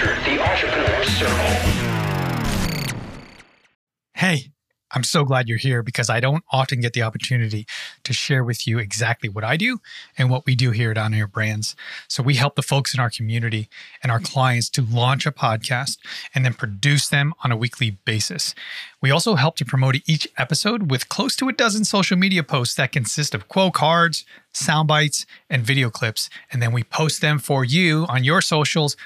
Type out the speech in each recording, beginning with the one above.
the Entrepreneur Circle. Hey, I'm so glad you're here because I don't often get the opportunity to share with you exactly what I do and what we do here at On Air Brands. So we help the folks in our community and our clients to launch a podcast and then produce them on a weekly basis. We also help to promote each episode with close to a dozen social media posts that consist of quote cards, sound bites, and video clips. And then we post them for you on your socials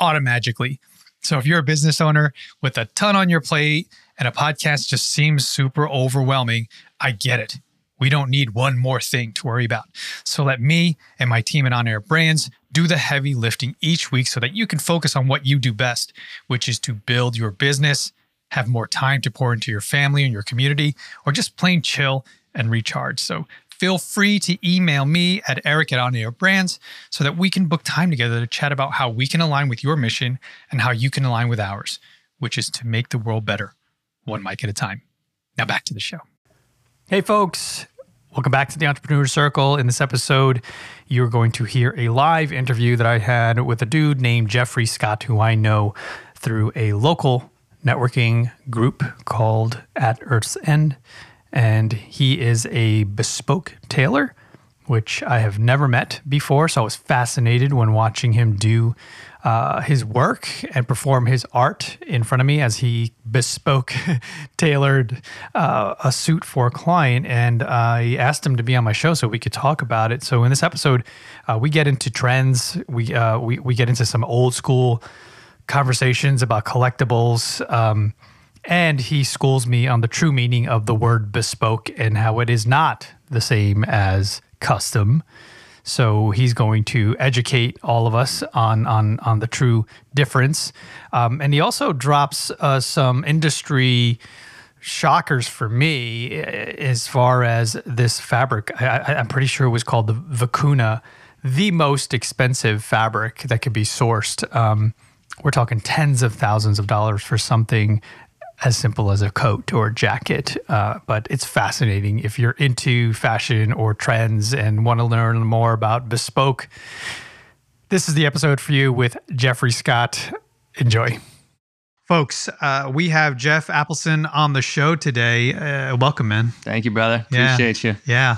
automatically. So if you're a business owner with a ton on your plate, and a podcast just seems super overwhelming, I get it. We don't need one more thing to worry about. So let me and my team at On Air Brands do the heavy lifting each week so that you can focus on what you do best, which is to build your business, have more time to pour into your family and your community, or just plain chill and recharge. So feel free to email me at eric at On Air Brands so that we can book time together to chat about how we can align with your mission and how you can align with ours, which is to make the world better one mic at a time. Now back to the show. Hey, folks. Welcome back to the Entrepreneur Circle. In this episode, you're going to hear a live interview that I had with a dude named Jeffrey Scott, who I know through a local networking group called At Earth's End. And he is a bespoke tailor, which I have never met before. So I was fascinated when watching him do uh, his work and perform his art in front of me as he bespoke tailored uh, a suit for a client. And I asked him to be on my show so we could talk about it. So in this episode, uh, we get into trends. We, uh, we we get into some old school conversations about collectibles. Um, and he schools me on the true meaning of the word bespoke and how it is not the same as custom. So he's going to educate all of us on on on the true difference, um, and he also drops uh, some industry shockers for me as far as this fabric. I, am pretty sure it was called the vicuña, the most expensive fabric that could be sourced. Um, we're talking tens of thousands of dollars for something as simple as a coat or a jacket. Uh, but it's fascinating if you're into fashion or trends and want to learn more about bespoke. This is the episode for you with Jeffrey Scott. Enjoy. Folks, uh, we have Jeff Appleson on the show today. Uh, welcome, man. Thank you, brother. Appreciate yeah. you. Yeah.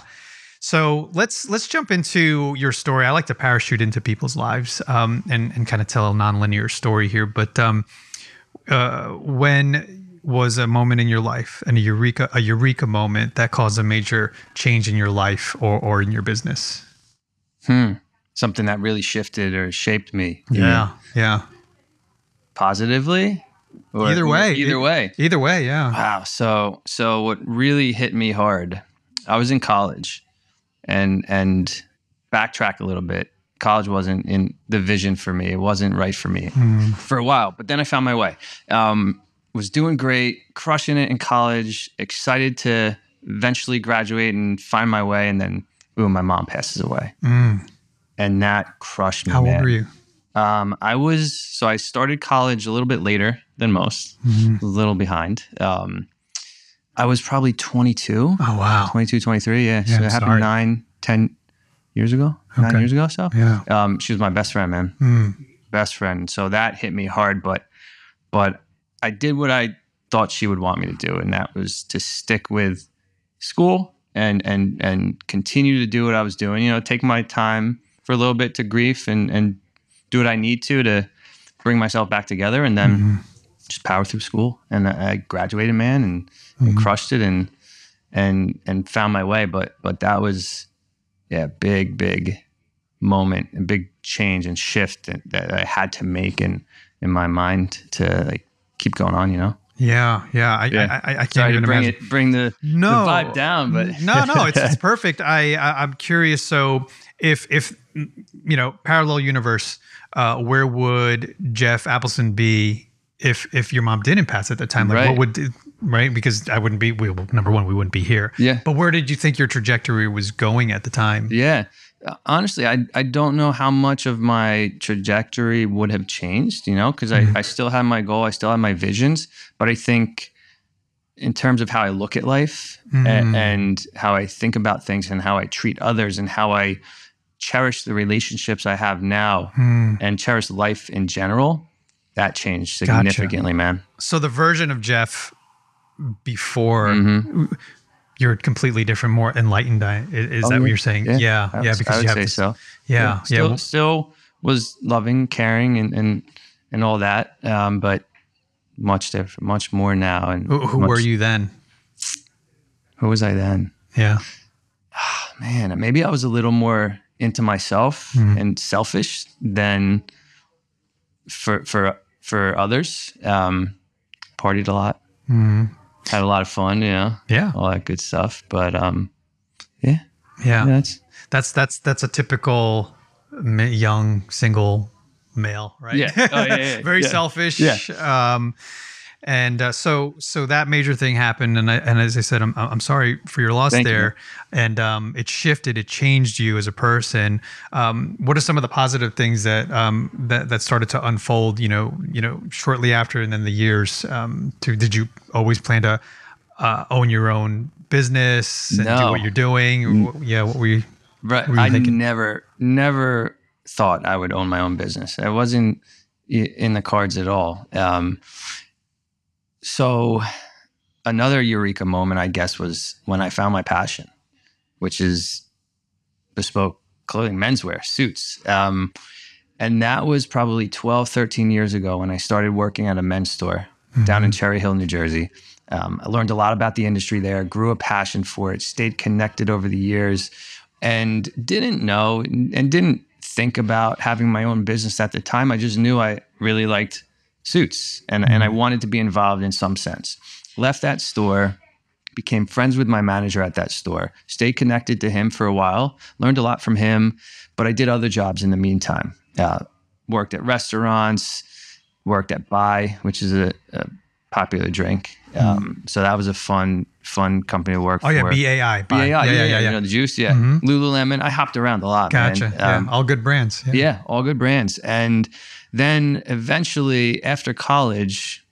So let's let's jump into your story. I like to parachute into people's lives um, and and kind of tell a nonlinear story here. But um, uh, when was a moment in your life and a eureka a eureka moment that caused a major change in your life or, or in your business? Hmm. Something that really shifted or shaped me. Yeah yeah. positively? Either way either way. either way yeah. Wow. So so what really hit me hard i was in college and and backtrack a little bit. College wasn't in the vision for me. It wasn't right for me mm. for a while but then i found my way. Um, was doing great, crushing it in college, excited to eventually graduate and find my way. And then, boom, my mom passes away. Mm. And that crushed me. How man. old were you? Um, I was, so I started college a little bit later than most, mm-hmm. a little behind. Um, I was probably 22. Oh, wow. 22, 23. Yeah. yeah so it happened sorry. nine, 10 years ago, okay. nine years ago. So, yeah. Um, she was my best friend, man. Mm. Best friend. So that hit me hard, but, but I did what I thought she would want me to do, and that was to stick with school and and and continue to do what I was doing. You know, take my time for a little bit to grief and and do what I need to to bring myself back together, and then mm-hmm. just power through school. And I graduated, man, and, mm-hmm. and crushed it, and and and found my way. But but that was yeah, big big moment, a big change and shift that I had to make in in my mind to like keep going on, you know? Yeah, yeah. I, yeah. I, I, I can't Sorry even bring imagine. it, bring the, no, the vibe down, but no, no, it's, it's perfect. I, I am curious. So if if you know parallel universe, uh, where would Jeff Appleson be if if your mom didn't pass at the time? Like, right. what would right? Because I wouldn't be. Well, number one, we wouldn't be here. Yeah. But where did you think your trajectory was going at the time? Yeah honestly, I, I don't know how much of my trajectory would have changed, you know, because mm-hmm. I, I still had my goal, I still had my visions, but I think in terms of how I look at life mm-hmm. and, and how I think about things and how I treat others and how I cherish the relationships I have now mm. and cherish life in general, that changed Gotcha. significantly, man. So the version of Jeff before Mm-hmm. You're completely different, more enlightened. I- Is, is that what you're saying? Yeah, yeah, would- because I would you have say this, so. Yeah, yeah. still, well- still was loving, caring, and and and all that, um, but much different, much more now. And who who much- were you then? Who was I then? Yeah. Man, maybe I was a little more into myself Mm-hmm. and selfish than for for for others. Um, partied a lot, Mhm. Had a lot of fun, you know, Yeah. all that good stuff. But um, yeah, Yeah. that's That's that's that's a typical young single male, right? Yeah. Oh, yeah, yeah, Very yeah. selfish. Yeah. Um, and uh, so so that major thing happened, and I, and as I said, I'm I'm sorry for your loss Thank you. there. And um, it shifted, it changed you as a person. Um, what are some of the positive things that um, that that started to unfold? You know, you know, shortly after, and then the years. Um, to did you always plan to uh, own your own business and do No. what you're doing? What- yeah, what were you? Right. were you I thinking? never, never thought I would own my own business. It wasn't in the cards at all. Um, so, another eureka moment, I guess, was when I found my passion, which is bespoke clothing, menswear, suits. Um, and that was probably 12, 13 years ago when I started working at a men's store down in Cherry Hill, New Jersey. Um, I learned a lot about the industry there, grew a passion for it, stayed connected over the years, and didn't know and didn't think about having my own business at the time. I just knew I really liked suits and, and I wanted to be involved in some sense. Left that store, became friends with my manager at that store, stayed connected to him for a while, learned a lot from him, but I did other jobs in the meantime. Uh, worked at restaurants, worked at Bai, which is a, a popular drink. Um, so that was a fun, fun company to work Oh yeah, for. BAI. BAI, yeah, yeah, yeah, You know, the juice, yeah. Mhm. Lululemon. I hopped around a lot. man. Gotcha. yeah, Um, all good brands. Yeah. yeah, all good brands. And then eventually after college,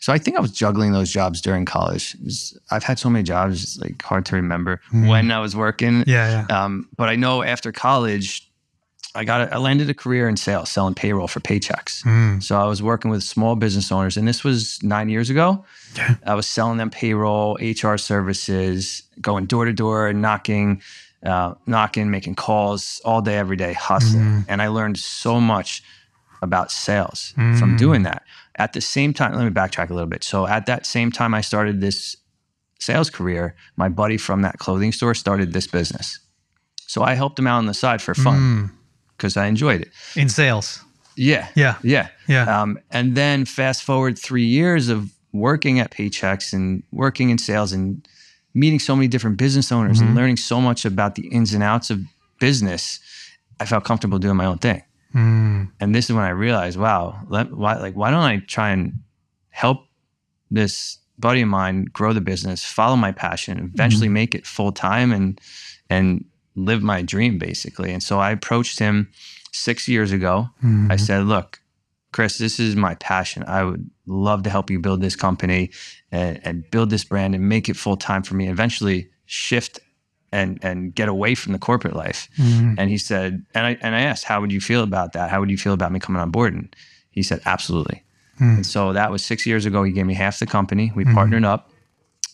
so I think I was juggling those jobs during college. Was- I've had so many jobs, it's like hard to remember when I was working. Yeah, yeah. Um, but I know after college, I got a, I landed a career in sales, selling payroll for Paychex. Mm. So I was working with small business owners, and this was nine years ago. Yeah. I was selling them payroll, HR services, going door to door, knocking, uh, knocking, making calls all day, every day, hustling. And I learned so much about sales from doing that. At the same time, let me backtrack a little bit. So at that same time, I started this sales career. My buddy from that clothing store started this business. So I helped him out on the side for fun Mm. Because I enjoyed it. In sales. Yeah. Yeah. Yeah. Yeah. Um, and then fast forward three years of working at Paychex and working in sales and meeting so many different business owners and learning so much about the ins and outs of business, I felt comfortable doing my own thing. Mm. And this is when I realized, wow, let, why, like, why don't I try and help this buddy of mine grow the business, follow my passion, eventually make it full time and and live my dream basically. And so I approached him six years ago. I mm-hmm. said, look, Chris, this is my passion. I would love to help you build this company and, and build this brand and make it full time for me. Eventually shift and and get away from the corporate life. Mm-hmm. And he said, and I and I asked, how would you feel about that? How would you feel about me coming on board? And he said, absolutely. Hmm. And so that was six years ago. He gave me half the company. We mm-hmm. partnered up,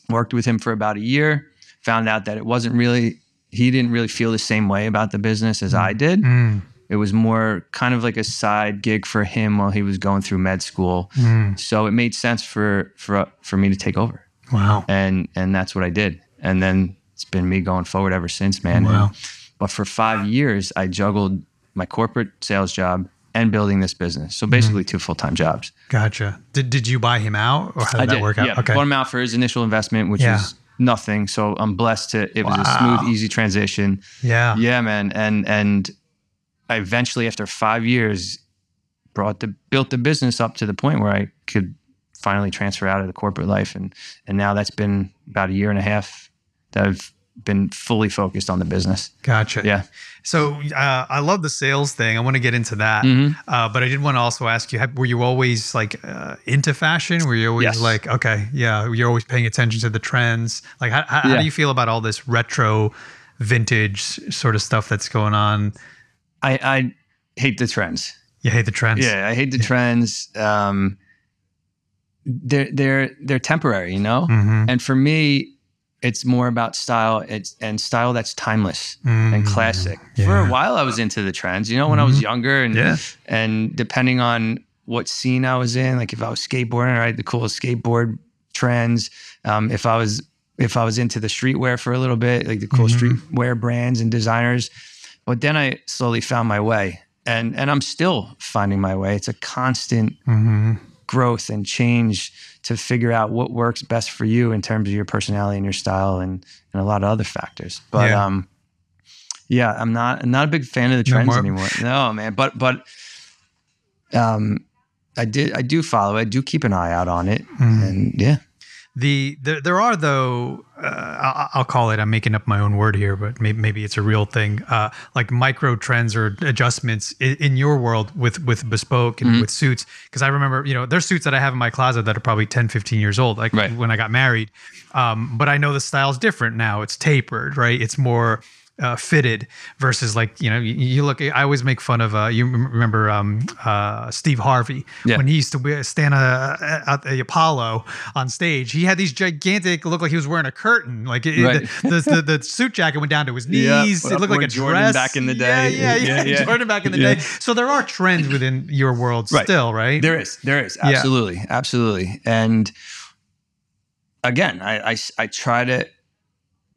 worked with him for about a year, found out that it wasn't really, he didn't really feel the same way about the business as I did. Mm. It was more kind of like a side gig for him while he was going through med school. Mm. So it made sense for for for me to take over, Wow. and and that's what I did. And then it's been me going forward ever since, man. Wow. And- but for five years, I juggled my corporate sales job and building this business. So basically, two full time jobs. Gotcha. Did Did you buy him out, or how did that work out? Yeah, okay. bought him out for his initial investment, which Yeah. was nothing. So I'm blessed to. It was a smooth, easy transition. Yeah. Yeah, man. And and I eventually, after five years, brought the built the business up to the point where I could finally transfer out of the corporate life, and and now that's been about a year and a half that I've been fully focused on the business. Gotcha. Yeah. So uh, I love the sales thing. I want to get into that, Mhm. uh, but I did want to also ask you: Were you always like uh, into fashion? Were you always Yes. like, okay, yeah, you're always paying attention to the trends? Like, how, how, how do you feel about all this retro, vintage sort of stuff that's going on? I, I hate the trends. You hate the trends. Yeah, I hate the trends. Um, they're they're they're temporary, you know. Mhm. And for me, it's more about style. It's and style that's timeless and Mm. classic. For Yeah. Mm-hmm. a while, I was into the trends. You know, when I was younger, and Yeah. and depending on what scene I was in, like if I was skateboarding, had the coolest skateboard trends. Um, if I was if I was into the streetwear for a little bit, like the cool Mhm. streetwear brands and designers. But then I slowly found my way, and and I'm still finding my way. It's a constant Mhm. growth and change to figure out what works best for you in terms of your personality and your style and, and a lot of other factors. But Yeah. um yeah, I'm not I'm not a big fan of the trends more- anymore. No, man. But but um I did I do follow it. I do keep an eye out on it. Mm-hmm. And yeah. The there, there are though uh, I'll, call it I'm making up my own word here, but maybe, maybe it's a real thing. Uh, like micro trends or adjustments in, in your world with with bespoke Mm-hmm. and with suits. Because I remember you know there's suits that I have in my closet that are probably 10, 15 years old, like Right. when I got married. Um, but I know the style's different now. It's tapered, right? It's more uh, fitted versus like you know you, you look. I always make fun of uh, you remember um, uh, Steve Harvey Yeah. when he used to stand uh, at the Apollo on stage. He had these gigantic, looked like he was wearing a curtain. Like it, Right. the, the, the, the suit jacket went down to his Yeah, knees. well, it looked like a Jordan dress back in the day. yeah, yeah. Yeah, yeah. Jordan back in the Yeah. day. So there are trends within your world Right. still, right? There is. There is. Yeah. Absolutely. Absolutely. And again, I, I I try to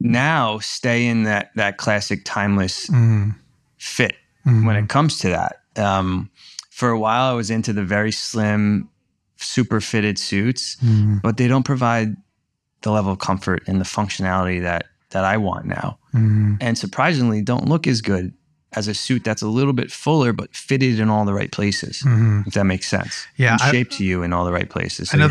now stay in that that classic timeless Mm, fit mm, when it comes to that. Um, for a while, I was into the very slim, super fitted suits, mm, but they don't provide the level of comfort and the functionality that that I want now. mm. And surprisingly, don't look as good as a suit that's a little bit fuller but fitted in all the right places. Mhm. If that makes sense. Yeah, and I- shaped to you in all the right places. So I know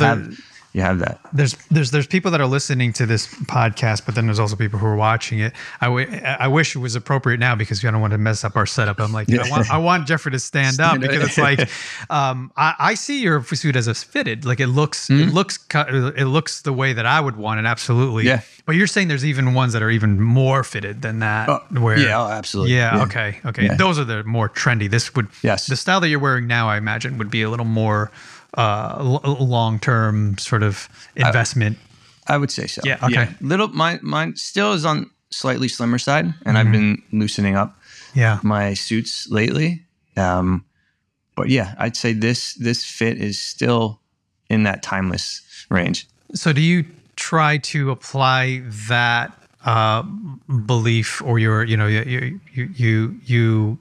you have that. there's there's there's people that are listening to this podcast, but then there's also people who are watching it. I, w- I wish it was appropriate now because I don't want to mess up our setup. I'm like, I, want, I want Jeffrey to stand, up Stand up. because it's like, um, I, I see your suit as a fitted. Like it looks, Hmm? it looks, it looks the way that I would want it. Absolutely. Yeah. But you're saying there's even ones that are even more fitted than that. where yeah, oh, absolutely. yeah, Okay. Okay. Yeah. Those are the more trendy. This would Yes. The style that you're wearing now, I imagine, would be a little more uh, long term sort of investment. I would say so. Yeah, okay. Little mine mine still is on slightly slimmer side, and I've been loosening up yeah. my suits lately. Um, but yeah, I'd say this this fit is still in that timeless range. So do you try to apply that uh, belief or your, you know, you, you, you, you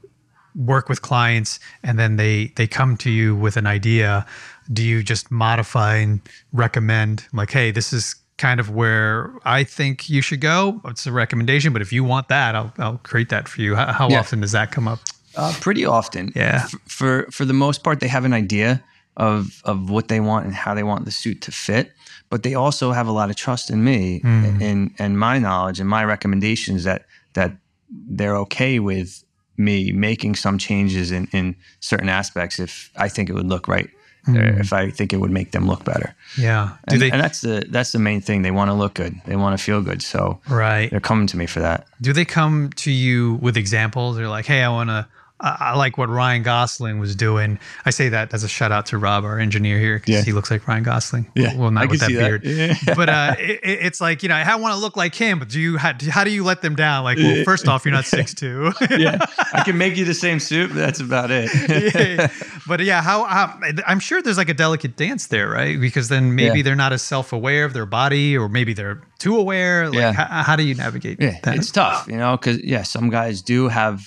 work with clients and then they, they come to you with an idea. Do you just modify and recommend like, Hey, this is kind of where I think you should go. It's a recommendation, but if you want that, I'll, I'll create that for you. How, how Yeah. often does that come up? Uh, pretty often. Yeah. F- for for the most part, they have an idea of of what they want and how they want the suit to fit, but they also have a lot of trust in me Hmm. and and my knowledge and my recommendations that that they're okay with me making some changes in in certain aspects if I think it would look right, or if I think it would make them look better. Yeah. Do And, they, and that's the that's the main thing. They want to look good. They want to feel good. So right. they're coming to me for that. Do they come to you with examples? They're like, "Hey, I want to. I I like what Ryan Gosling was doing." I say that as a shout out to Rob, our engineer here, because Yeah. he looks like Ryan Gosling. Yeah, well, not I with that can see that. beard, Yeah. but uh, it, it- it's like you know, I want to look like him. But do you how, how do you let them down? Like, well, first off, you're not six two. yeah, I can make you the same suit, but that's about it. Yeah. But yeah, how, how I'm sure there's like a delicate dance there, right? Because then maybe Yeah. they're not as self-aware of their body, or maybe they're too aware. Like, Yeah. how, how do you navigate Yeah, that? it's tough, you know, because yeah, some guys do have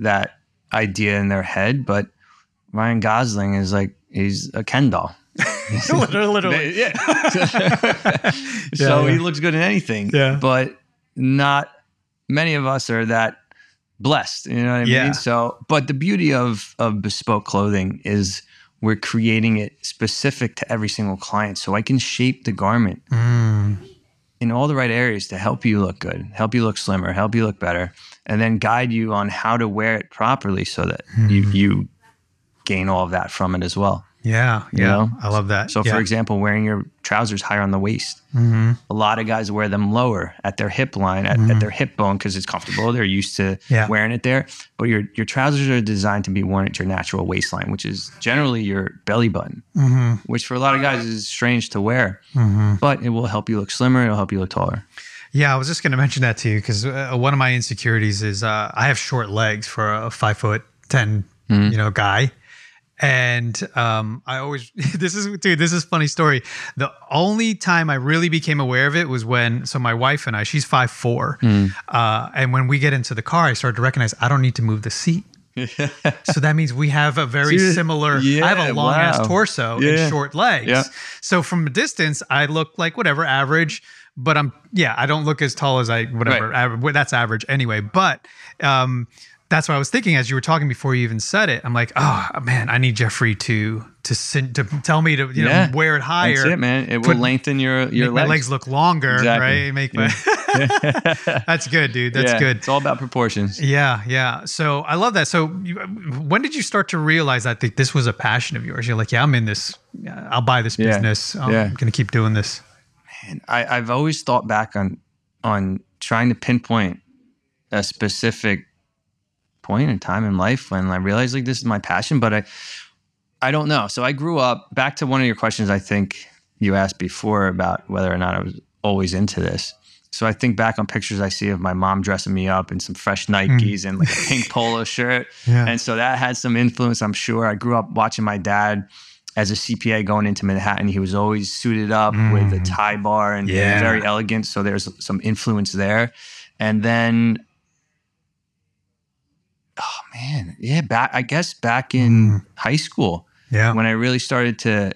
that idea in their head, but Ryan Gosling is like he's a Ken doll. literally, literally. Yeah. so yeah. he looks good in anything. Yeah. But not many of us are that blessed. You know what I Yeah. mean? So but the beauty of of bespoke clothing is we're creating it specific to every single client. So I can shape the garment Mm. in all the right areas to help you look good, help you look slimmer, help you look better, and then guide you on how to wear it properly so that you Mm-hmm. you gain all of that from it as well. Yeah, You yeah. know? I love that. So, yeah. for example, wearing your trousers higher on the waist. hmm A lot of guys wear them lower at their hip line, at, at their hip bone, because it's comfortable. They're used to Mm-hmm. Yeah. wearing it there. But your your trousers are designed to be worn at your natural waistline, which is generally your belly button, hmm which for a lot of guys is strange to wear. hmm But it will help you look slimmer. It'll help you look taller. Yeah, I was just going to mention that to you because uh, one of my insecurities is uh, I have short legs for a five foot 10 Mm-hmm. you know, guy. And um, I always, this is, dude, this is a funny story. The only time I really became aware of it was when, so my wife and I, she's five four, Mm. uh, and when we get into the car, I started to recognize I don't need to move the seat. so that means we have a very Seriously? similar. I have a long ass torso Yeah. and short legs. Yeah. So from a distance, I look like whatever average, but I'm yeah, I don't look as tall as I whatever. Right. well, that's average anyway. But um, that's what I was thinking as you were talking before you even said it. I'm like, oh man, I need Jeffrey to to sin, to tell me to you Yeah. know wear it higher. That's it, man. It will Put- lengthen your your my legs look longer, Exactly. right? Make my that's good, dude. That's Yeah, good. It's all about proportions. Yeah, yeah. So I love that. So you, when did you start to realize that this was a passion of yours? You're like, yeah, I'm in this. I'll buy this Yeah, business. I'm yeah. gonna keep doing this. And I, I've always thought back on on trying to pinpoint a specific point in time in life when I realized like this is my passion, but I I don't know. So I grew up back to one of your questions I think you asked before about whether or not I was always into this. So I think back on pictures I see of my mom dressing me up in some fresh hmm. Nikes and like a pink polo shirt. Yeah. And so that had some influence, I'm sure. I grew up watching my dad as a CPA going into Manhattan. He was always suited up with a mm. tie bar and Yeah. very elegant. So there's some influence there. And then, oh man, yeah, back, I guess back in mm-hmm. high school Yeah. when I really started to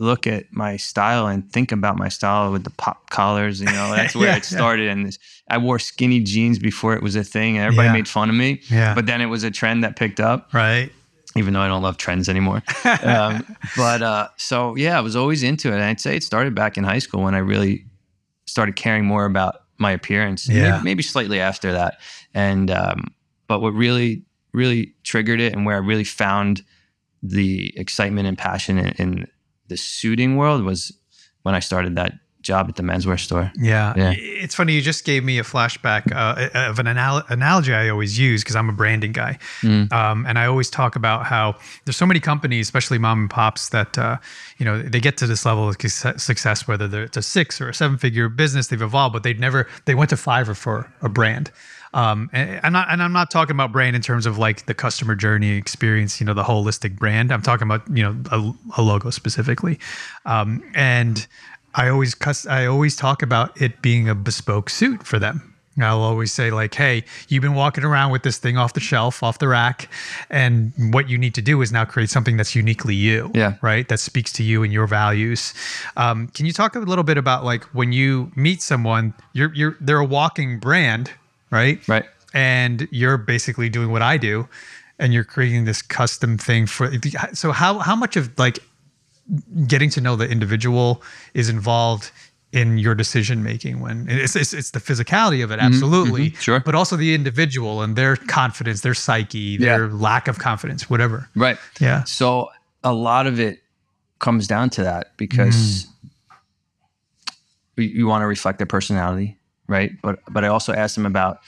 look at my style and think about my style with the pop collars, you know, that's where Yeah, it started. And this, I wore skinny jeans before it was a thing and everybody Yeah. made fun of me. Yeah. But then it was a trend that picked up right. Even though I don't love trends anymore. um, but uh, so yeah, I was always into it. And I'd say it started back in high school when I really started caring more about my appearance. Yeah. Maybe, maybe slightly after that. And um, but what really, really triggered it, and where I really found the excitement and passion in, in the suiting world was when I started that job at the menswear store. Yeah. Yeah. It's funny. You just gave me a flashback uh, of an anal- analogy I always use because I'm a branding guy. Mm. Um, and I always talk about how there's so many companies, especially mom and pops, that, uh, you know, they get to this level of success- whether it's a six or a seven figure business, they've evolved, but they've never, they went to Fiverr for a brand. Um, and I'm not, and I'm not talking about brand in terms of like the customer journey experience, you know, the holistic brand. I'm talking about, you know, a, a logo specifically. Um, and I always cuss, I always talk about it being a bespoke suit for them. I'll always say like, "Hey, you've been walking around with this thing off the shelf, off the rack, and what you need to do is now create something that's uniquely you, Yeah. right? That speaks to you and your values." Um, can you talk a little bit about like when you meet someone, you're you're they're a walking brand, right? Right. And you're basically doing what I do, and you're creating this custom thing for. So how how much of like getting to know the individual is involved in your decision making when it's, it's, it's the physicality of it mm-hmm, absolutely mhm, sure. but also the individual and their confidence their psyche Yeah. their lack of confidence whatever Right. yeah So a lot of it comes down to that because mm. you, you want to reflect their personality, right? But but I also ask them about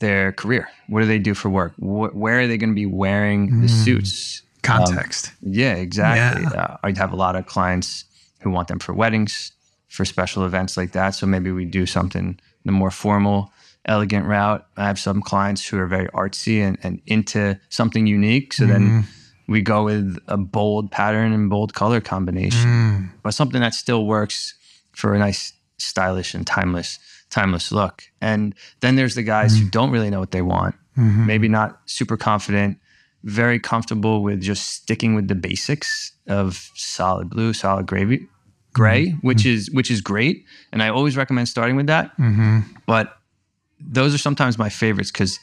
their career. What do they do for work? Wh- where are they going to be wearing the mm. suits? Context um, Yeah, exactly. Yeah. Uh, I'd have a lot of clients who want them for weddings, for special events like that. So maybe we do something the more formal, elegant route. I have some clients who are very artsy and, and into something unique. So then mm-hmm. we go with a bold pattern and bold color combination, mm. but something that still works for a nice, stylish and timeless, timeless look. And then there's the guys who mm. don't really know what they want, mm-hmm. maybe not super confident, very comfortable with just sticking with the basics of solid blue, solid gravy, gray, mm-hmm. which mm-hmm. is which is great. And I always recommend starting with that. Mm-hmm. But those are sometimes my favorites because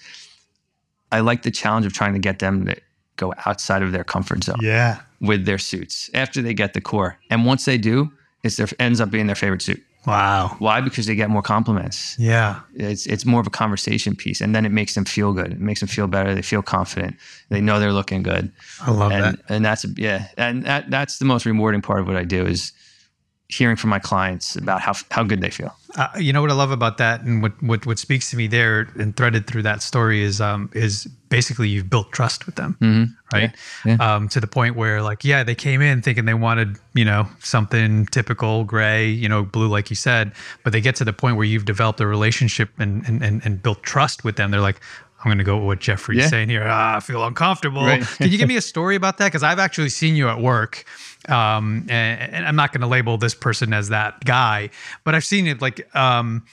I like the challenge of trying to get them to go outside of their comfort zone yeah with their suits after they get the core. And once they do, it's their ends up being their favorite suit. Wow. Why? Because they get more compliments. Yeah. It's it's more of a conversation piece, and then it makes them feel good. It makes them feel better. They feel confident. They know they're looking good. I love and, that. And that's yeah, and that that's the most rewarding part of what I do is hearing from my clients about how how good they feel. Uh, you know what I love about that, and what, what what speaks to me there, and threaded through that story is um is basically you've built trust with them, right? Yeah, Um, to the point where like yeah, they came in thinking they wanted you know something typical gray, you know blue like you said, but they get to the point where you've developed a relationship and and and, and built trust with them. They're like. I'm going to go with what Jeffrey's Yeah. saying here. Ah, I feel uncomfortable. Right. Can you give me a story about that? Because I've actually seen you at work, um, and, and I'm not going to label this person as that guy, but I've seen it. Like, um,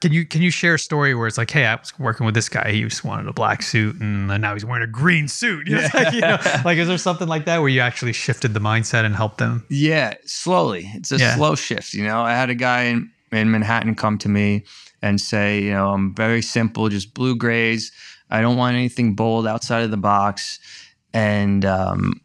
can you can you share a story where it's like, hey, I was working with this guy. He just wanted a black suit, and now he's wearing a green suit. You know, it's like, you know, like, is there something like that where you actually shifted the mindset and helped them? Yeah, slowly. It's a Yeah. slow shift. You know, I had a guy in, in Manhattan come to me and say, you know, I'm very simple, just blue grays. I don't want anything bold outside of the box. And um,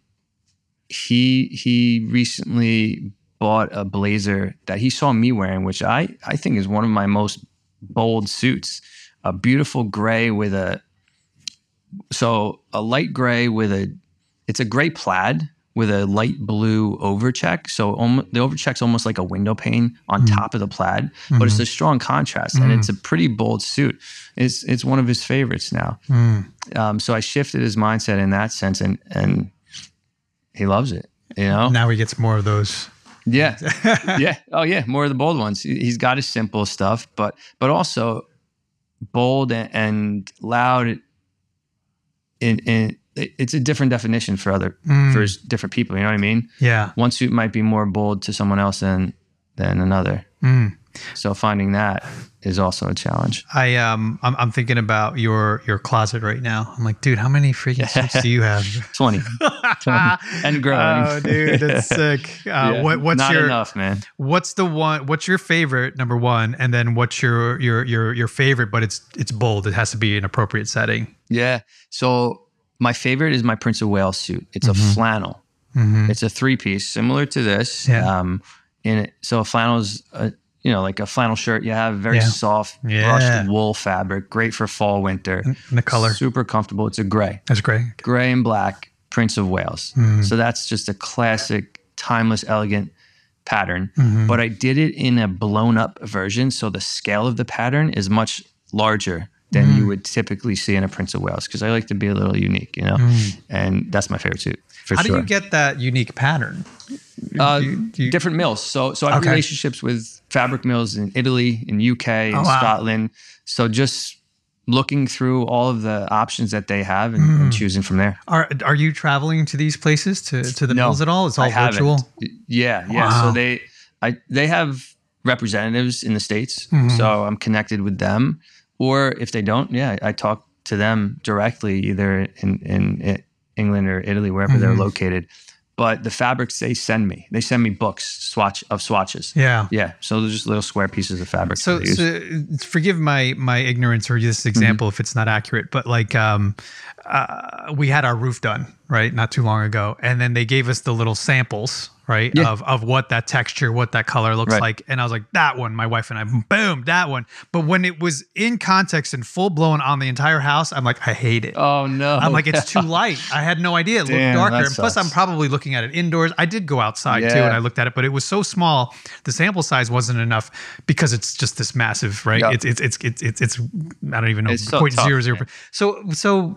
he he recently bought a blazer that he saw me wearing, which I I think is one of my most bold suits. A beautiful gray with a so a light gray with a it's a gray plaid with a light blue overcheck. So almo- the overcheck's almost like a window pane on hmm. top of the plaid, but it's hmm. a strong contrast and it's a hmm. pretty bold suit. It's it's one of his favorites now. Um, so I shifted his mindset in that sense, and and he loves it. You know, Now he gets more of those. yeah, yeah. Oh, yeah. More of the bold ones. He- He's got his simple stuff, but but also bold and, and loud. In, in it's a different definition for other for different people. You know what I mean? Yeah. One suit might be more bold to someone else than than another. Mm. So finding that is also a challenge. I um I'm, I'm thinking about your your closet right now. I'm like, dude, how many freaking suits do you have? 20, 20 and growing. Oh, dude, that's sick. Uh, Yeah. what, what's Not your enough, man. what's the one? What's your favorite number one? And then what's your your your your favorite? But it's it's bold. It has to be an appropriate setting. Yeah. So my favorite is my Prince of Wales suit. It's a flannel. It's a three piece, similar to this. Mm-hmm. Yeah. Um, in it, so a flannel is, a, you know, like a flannel shirt. You have very Yeah. soft, Yeah. brushed wool fabric, great for fall, winter. And the color. super comfortable. It's a gray, That's gray. gray and black Prince of Wales. Mm-hmm. So that's just a classic, timeless, elegant pattern. Mm-hmm. But I did it in a blown up version, so the scale of the pattern is much larger than Mm. you would typically see in a Prince of Wales because I like to be a little unique, you know. And that's my favorite suit for Mm. How sure. do you get that unique pattern? uh, do you- do you- different mills? So, so I have Okay. relationships with fabric mills in Italy, in UK, in Oh, wow. Scotland. So just looking through all of the options that they have and, Mm. and choosing from there. Are are you traveling to these places to to the No, mills at all? It's all I haven't. virtual. Yeah, yeah. Wow. So they, I, they have representatives in the states, Mm-hmm. so I'm connected with them. Or if they don't, yeah, I talk to them directly, either in in, England or Italy, wherever they're Mm-hmm. located. But the fabrics they send me, they send me books, swatch of swatches. Yeah. Yeah, so they're just little square pieces of fabric. So, that they use. so forgive my my ignorance or this example if it's not accurate, but like um, uh, we had our roof done right not too long ago, and then they gave us the little samples right Yeah. of of what that texture, what that color looks Right. like, and I was like that one, my wife and I, boom, that one. But when it was in context and full blown on the entire house, I'm like I hate it. oh no, I'm like, it's too light. I had no idea. It looked Damn, darker. And plus, I'm probably looking at it indoors. I did go outside too and I looked at it, but it was so small. The sample size wasn't enough because it's just this massive, right? Yeah. It's, it's, it's, it's, it's, it's, I don't even know, It's so point tough, zero zero. man. So, so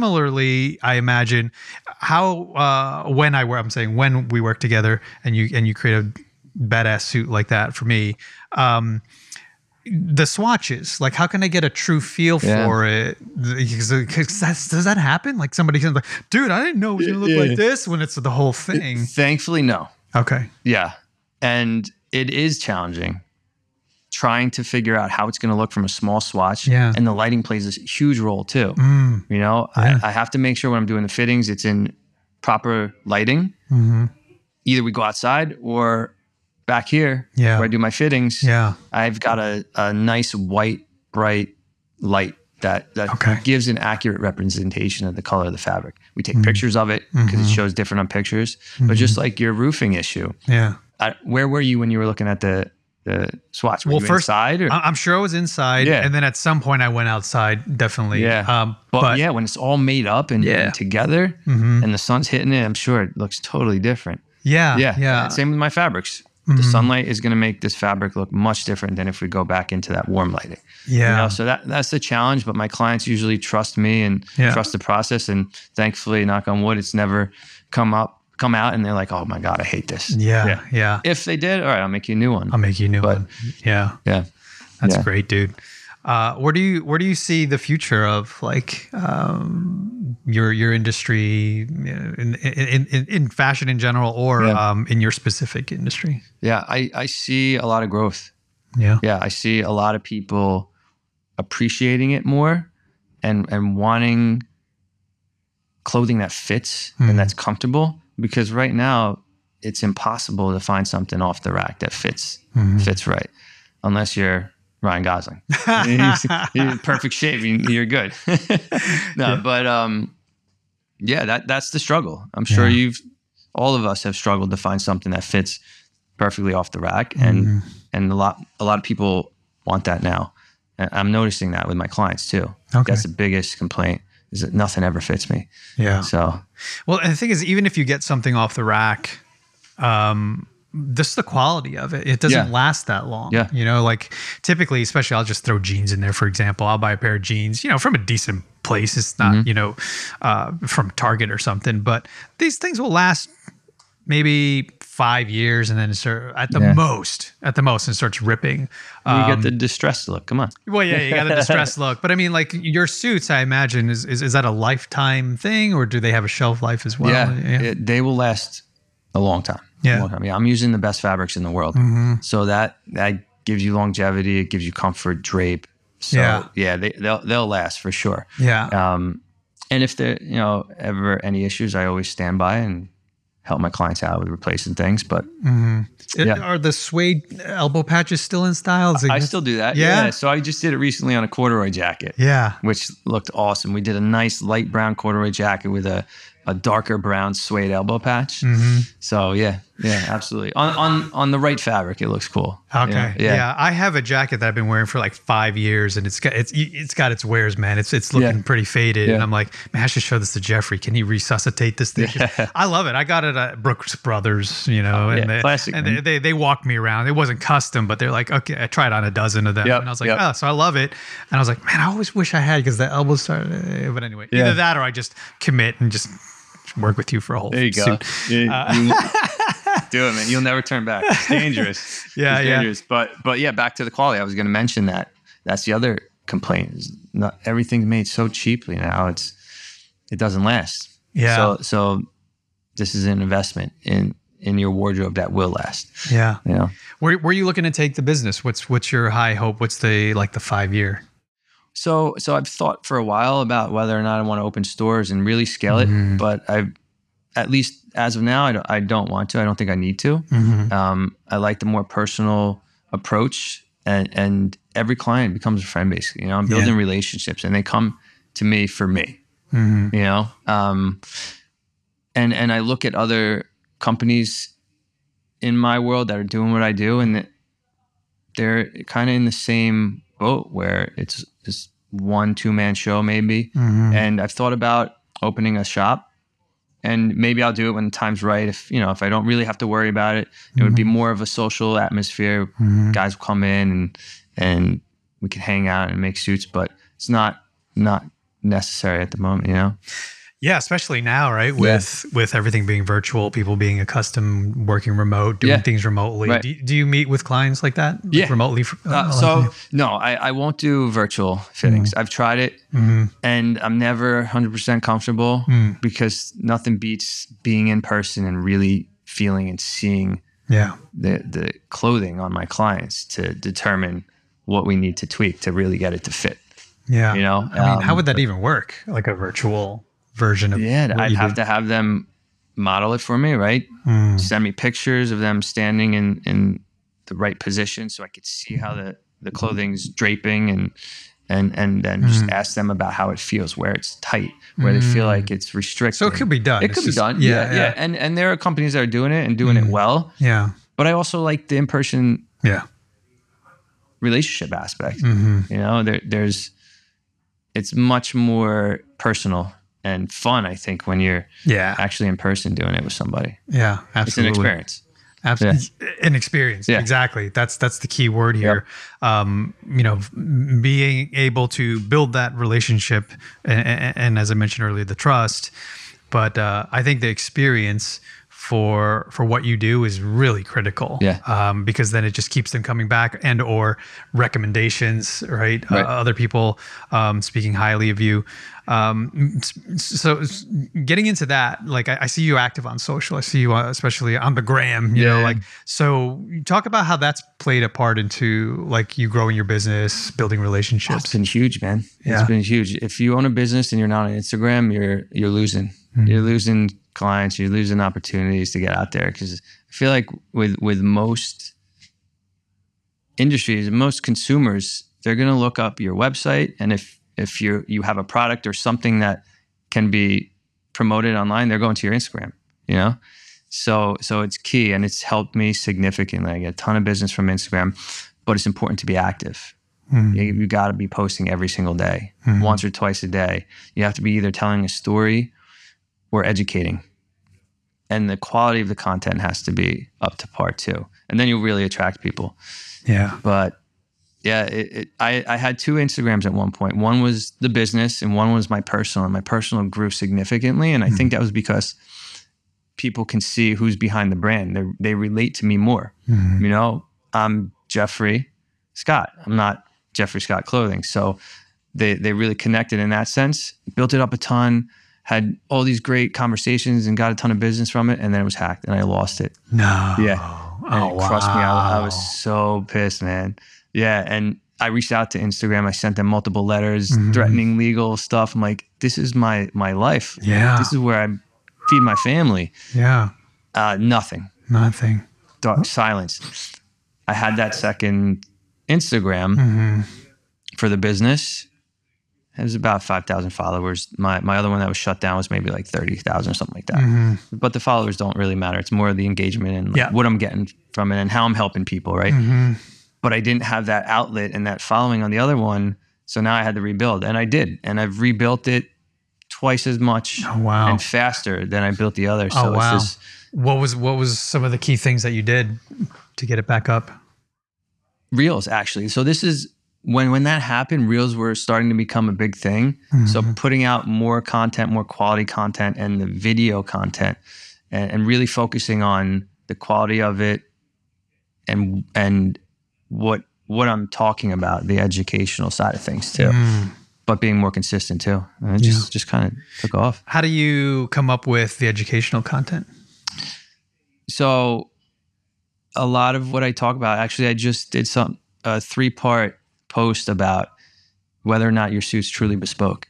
similarly, I imagine how, uh, when I were, I'm saying when we work together and you, and you create a badass suit like that for me, um, the swatches like how can i get a true feel Yeah. for it does that happen like somebody can like dude i didn't know it was gonna look Yeah. like this when it's the whole thing Thankfully, no. okay Yeah. And it is challenging trying to figure out how it's going to look from a small swatch. Yeah. And the lighting plays a huge role too. mm, You know, Yeah. I, I have to make sure when I'm doing the fittings, it's in proper lighting. hmm Either we go outside or back here Yeah. where I do my fittings. yeah I've got a, a nice white, bright light that, that Okay. gives an accurate representation of the color of the fabric. We take pictures of it because it shows different on pictures. But just like your roofing issue, yeah I, where were you when you were looking at the the? Were Well, first- inside or? I'm sure I was inside, Yeah. and then at some point I went outside. Definitely. yeah. Um, but, but, yeah, when it's all made up and, Yeah. and together Mhm. and the sun's hitting it, I'm sure it looks totally different. yeah, Yeah. yeah. Same with my fabrics. The Mhm. sunlight is going to make this fabric look much different than if we go back into that warm lighting. Yeah. You know, so that that's the challenge. But my clients usually trust me and Yeah. trust the process. And thankfully, knock on wood, it's never come up, come out, and they're like, "Oh my god, I hate this." yeah, yeah. If they did, all right, I'll make you a new one. I'll make you a new But- one. Yeah. yeah. That's Yeah. great, dude. Uh, where do you where do you see the future of like um, your your industry in, in in in fashion in general, or Yeah. um, in your specific industry? Yeah. I I see a lot of growth. Yeah. Yeah, I see a lot of people appreciating it more and and wanting clothing that fits Mhm. and that's comfortable because right now it's impossible to find something off the rack that fits Mhm. fits right unless you're Ryan Gosling. He's- in perfect shape. you- You're good. no, Yeah. but um, yeah, that that's the struggle. I'm sure Yeah. you've all of us have struggled to find something that fits perfectly off the rack, and Mhm. and a lot a lot of people want that now. And I'm noticing that with my clients too. Okay. That's the biggest complaint is that nothing ever fits me. Yeah. So Well, the thing is, even if you get something off the rack, um, just the quality of it, it doesn't Yeah. last that long. Yeah. You know, like typically, especially I'll just throw jeans in there, for example. I'll buy a pair of jeans, you know, from a decent place. It's not, Mm-hmm. you know, uh, from Target or something, but these things will last maybe five years and then start at the Yeah. most, at the most, and starts ripping. you Um, get the distressed look. Come on. well, yeah, you got the distressed look, but I mean, like your suits, I imagine is, is is that a lifetime thing, or do they have a shelf life as well? yeah, it- they will last a long time. Yeah. Mm-hmm. long time. yeah. I'm using the best fabrics in the world, so that that gives you longevity. It gives you comfort, drape. So Yeah. yeah, they they'll they'll last for sure. yeah. Um, and if there you know ever any issues, I always stand by and help my clients out with replacing things. But It- Yeah. Are the suede elbow patches still in style? I still do that. Yeah? Yeah. So I just did it recently on a corduroy jacket. Yeah. which looked awesome. We did a nice light brown corduroy jacket with a, a darker brown suede elbow patch. Mm-hmm. So yeah, yeah, absolutely. On on on the right fabric, it looks cool. Okay. Yeah. Yeah. I have a jacket that I've been wearing for like five years, and it's got it's it's got its wears, man. It's it's looking Yeah. pretty faded, and I'm like, man, I should show this to Jeffrey. Can he resuscitate this thing? I love it. I got it at Brooks Brothers, you know, and, yeah, they, classic, and they, they they walked me around. It wasn't custom, but they're like, okay, I tried on a dozen of them, Yep, and I was like, yep. oh, so I love it, and I was like, man, I always wish I had because the elbows started. eh, But anyway, Yeah. either that or I just commit and just work with you for a whole There you go. suit. You- Uh, do it, man. You'll never turn back. It's dangerous. Yeah, It's yeah. dangerous. But but yeah, back to the quality. I was going to mention that. That's the other complaint. Is not everything's made so cheaply now. It's it doesn't last. Yeah. So so this is an investment in in your wardrobe that will last. Yeah. You know. Where, where are you looking to take the business? What's what's your high hope? What's the like the five year? So so I've thought for a while about whether or not I want to open stores and really scale it, Mhm. but I've at least as of now I don't, I don't want to. I don't think I need to. Mm-hmm. Um, I like the more personal approach, and and every client becomes a friend. Basically, you know, I'm building relationships, and they come to me for me. Mm-hmm. You know, um, and and I look at other companies in my world that are doing what I do, and they're kind of in the same boat where it's this one two man show maybe, Mm-hmm. and I've thought about opening a shop and maybe I'll do it when the time's right. If you know if I don't really have to worry about it it would be more of a social atmosphere. Mm-hmm. guys will come in and and we can hang out and make suits but it's not not necessary at the moment you know Yeah, especially now, right? With with everything being virtual, people being accustomed working remote, doing Yeah. things remotely. Right. Do, do you meet with clients like that? Like Yeah. remotely. For, uh, so no I, I won't do virtual fittings I've tried it hmm and I'm never 100% comfortable Mm. because nothing beats being in person and really feeling and seeing yeah, the the clothing on my clients to determine what we need to tweak to really get it to fit. yeah. You know, I mean, how Um, would that even work? Like a virtual version of Yeah, I'd have do? to have them model it for me, right? Mm. Send me pictures of them standing in in the right position so I could see how the the clothing's draping and and and then just Mm. ask them about how it feels, where it's tight, where they feel like it's restricted. So it could be done. It It's could be just- done. Yeah, Yeah, yeah, And and there are companies that are doing it and doing Mm. it well. yeah, But I also like the in person yeah. relationship aspect. Mhm. You know, there, there's it's much more personal and fun. I think when you're Yeah. actually in person doing it with somebody, Yeah. Absolutely. It's an experience. Absolutely, an experience. Yeah. Exactly. That's that's the key word here. Um, you know, being able to build that relationship, and, and as I mentioned earlier, the trust. But uh, I think the experience for for what you do is really critical. Yeah. Um, because then it just keeps them coming back and or recommendations, right? Right. Uh, other people um, speaking highly of you. Um, so getting into that, like I, I see you active on social. I see you uh, especially on the gram. You know, like so. Talk about how that's played a part into like you growing your business, building relationships. It's been huge, man. Yeah. It's been huge. If you own a business and you're not on Instagram, you're you're losing. Mm-hmm. You're losing clients. You're losing opportunities to get out there. Because I feel like with with most industries, most consumers, they're gonna look up your website, and if if you you have a product or something that can be promoted online, they're going to your Instagram. You know, so so it's key, and it's helped me significantly. I get a ton of business from Instagram, but it's important to be active. Mm. You, you got to be posting every single day, Mhm. once or twice a day. You have to be either telling a story or educating. And the quality of the content has to be up to par too. And then you'll really attract people. Yeah. But yeah, it, it, I, I had two Instagrams at one point. One was the business and one was my personal. And my personal grew significantly. And I think that was because people can see who's behind the brand. They, they relate to me more. Mhm. You know, I'm Jeffrey Scott. I'm not Jeffrey Scott Clothing. So they they really connected in that sense. Built it up a ton. Had all these great conversations and got a ton of business from it, and then it was hacked, and I lost it. No. Yeah. And Oh, it crushed me. I, I was so pissed, man. Yeah, and I reached out to Instagram. I sent them multiple letters Mhm. threatening legal stuff. I'm like, this is my my life. Yeah. This is where I feed my family. Yeah. Uh, nothing. Nothing. Dark silence. I had that second Instagram hmm for the business. It was about five thousand followers. My my other one that was shut down was maybe like thirty thousand or something like that. hmm But the followers don't really matter. It's more the engagement and like, Yeah. what I'm getting from it and how I'm helping people, right? hmm But I didn't have that outlet and that following on the other one. So now I had to rebuild, and I did, and I've rebuilt it twice as much Oh, wow. and faster than I built the other. So Oh, wow. just What was what was some of the key things that you did to get it back up? reels actually. So this is when when that happened, reels were starting to become a big thing. So Mhm. putting out more content, more quality content, and the video content, and, and really focusing on the quality of it, and and what what I'm talking about, the educational side of things too, Mm. but being more consistent too. And it just just kind of took off. How do you come up with the educational content? So a lot of what I talk about, actually, I just did some a three part post about whether or not your suit's truly bespoke.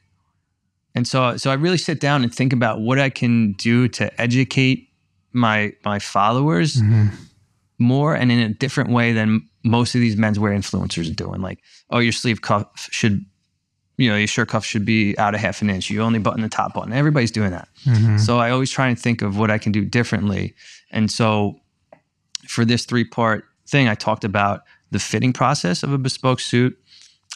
And so, so I really sit down and think about what I can do to educate my my followers Mhm. more and in a different way than most of these menswear influencers are doing. Like, oh, your sleeve cuff should, you know, your shirt cuff should be out a half an inch. You only button the top button. Everybody's doing that. Mhm. So I always try and think of what I can do differently. And so for this three part thing, I talked about the fitting process of a bespoke suit.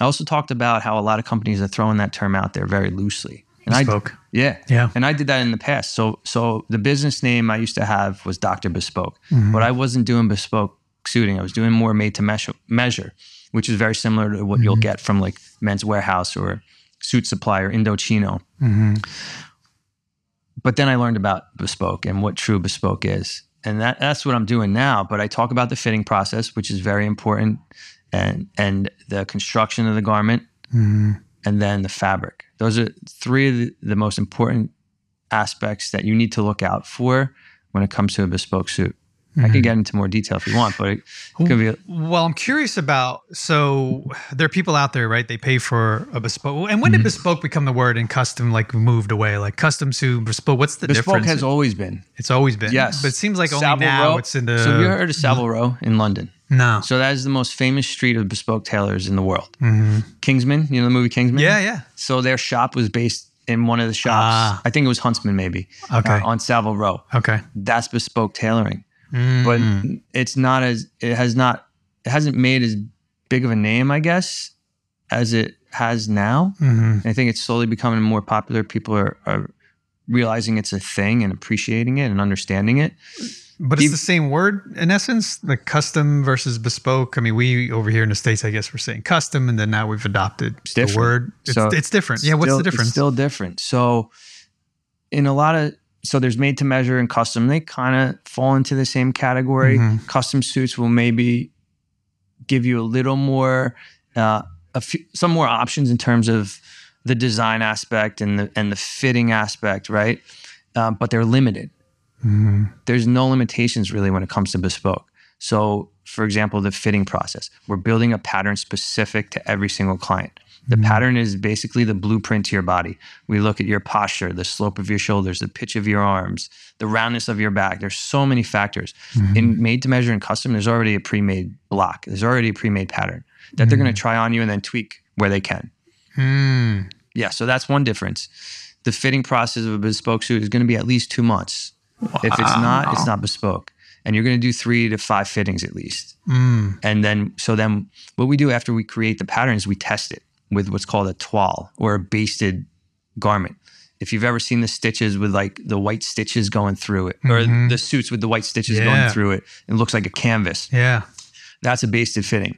I also talked about how a lot of companies are throwing that term out there very loosely. And Bespoke. I, yeah, Yeah. and I did that in the past. So, so the business name I used to have was Doctor Bespoke, Mhm. but I wasn't doing bespoke suiting. I was doing more made to measure, measure, which is very similar to what you'll Mhm. get from like Men's Wearhouse or Suit Supply or Indochino Mhm. but then I learned about bespoke and what true bespoke is. And that, that's what I'm doing now. But I talk about the fitting process, which is very important, and and the construction of the garment, Mhm. and then the fabric. Those are three of the, the most important aspects that you need to look out for when it comes to a bespoke suit. I Mhm. could get into more detail if you want, but it could be Well, I'm curious about. So there are people out there, right? They pay for a bespoke. And when did Mhm. bespoke become the word and custom like moved away? Like custom to bespoke. What's the bespoke difference? has always been. it's always been. Yes. but it seems like only Savile now Row. it's in the. so have you heard of Savile Row in London? No. So that is the most famous street of bespoke tailors in the world. Mhm. Kingsman, you know the movie Kingsman? Yeah, yeah. So their shop was based in one of the shops. Ah. I think it was Huntsman, maybe. Okay. uh, on Savile Row. Okay. That's bespoke tailoring, but Mhm. it's not as it has not it hasn't made as big of a name, I guess, as it has now. Mm-hmm. I think it's slowly becoming more popular. People are, are realizing it's a thing and appreciating it and understanding it. But it's the same word in essence, like custom versus bespoke. I mean, we over here in the states, I guess we're saying custom, and then now we've adopted the word. It's, So it's different. Yeah, what's Still- the difference? It's still different. So, in a lot of so there's made to measure and custom. They kind of fall into the same category. Mhm. Custom suits will maybe give you a little more, uh, a few, some more options in terms of the design aspect and the and the fitting aspect, right? Um, but they're limited. Mhm. there's no limitations really when it comes to bespoke. So, for example, the fitting process, we're building a pattern specific to every single client. The pattern is basically the blueprint to your body. We look at your posture, the slope of your shoulders, the pitch of your arms, the roundness of your back. There's so many factors. In made to measure and custom, there's already a pre made block, there's already a pre made pattern that they're going to try on you and then tweak where they can. Hmm. Yeah, so that's one difference. The fitting process of a bespoke suit is going to be at least two months. If it's not, it's not bespoke. And you're going to do three to five fittings at least. Mm. And then, so then what we do after we create the patterns, we test it with what's called a toile or a basted garment. If you've ever seen the stitches with like the white stitches going through it, or Mhm. the suits with the white stitches Yeah. going through it, it looks like a canvas. Yeah. That's a basted fitting.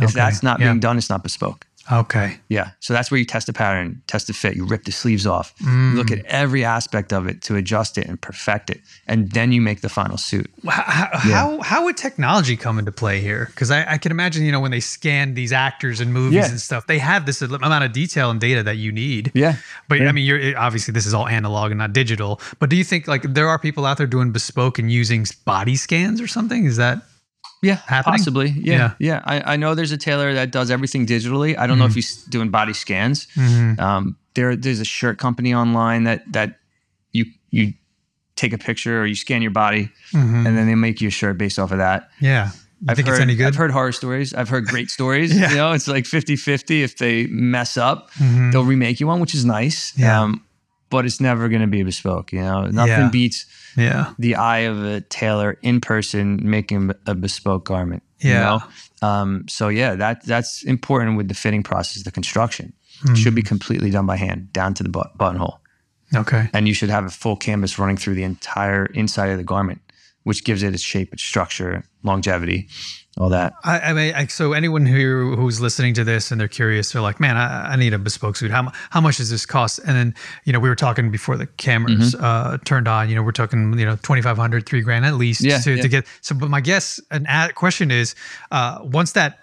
If Okay, that's not yeah. being done, it's not bespoke. Okay. Yeah. So that's where you test the pattern, test the fit. You rip the sleeves off. Mm. Look at every aspect of it to adjust it and perfect it. And then you make the final suit. How, how how would technology come into play here? Because I, I can imagine, you know, when they scan these actors and movies Yeah. and stuff, they have this amount of detail and data that you need. Yeah. But Yeah. I mean, you're obviously this is all analog and not digital. But do you think like there are people out there doing bespoke and using body scans or something? Is that Yeah. Happening? Possibly. Yeah. Yeah. Yeah. I, I know there's a tailor that does everything digitally. I don't know if he's doing body scans. Um, there, there's a shirt company online that that you you take a picture or you scan your body Mhm. and then they make you a shirt based off of that. yeah? You I've think heard, it's any good? I've heard horror stories. I've heard great stories. Yeah. You know, it's like 50 50. If they mess up, Mhm. they'll remake you one, which is nice. Yeah. Um, but it's never going to be bespoke. You know, nothing Yeah. beats yeah. the eye of a tailor in person making a bespoke garment. Yeah. You know? Um, so yeah, that that's important with the fitting process. The construction Hmm. should be completely done by hand, down to the buttonhole, Okay. and you should have a full canvas running through the entire inside of the garment, which gives it its shape, its structure, longevity, all that. I, I mean, I, so anyone who who's listening to this and they're curious, they're like, "Man, I, I need a bespoke suit. How how much does this cost?" And then you know, we were talking before the cameras Mm-hmm. uh, turned on. You know, we're talking you know twenty five hundred, three grand at least Yeah, to, yeah. to get. So, but my guess, an ad question is, uh, once that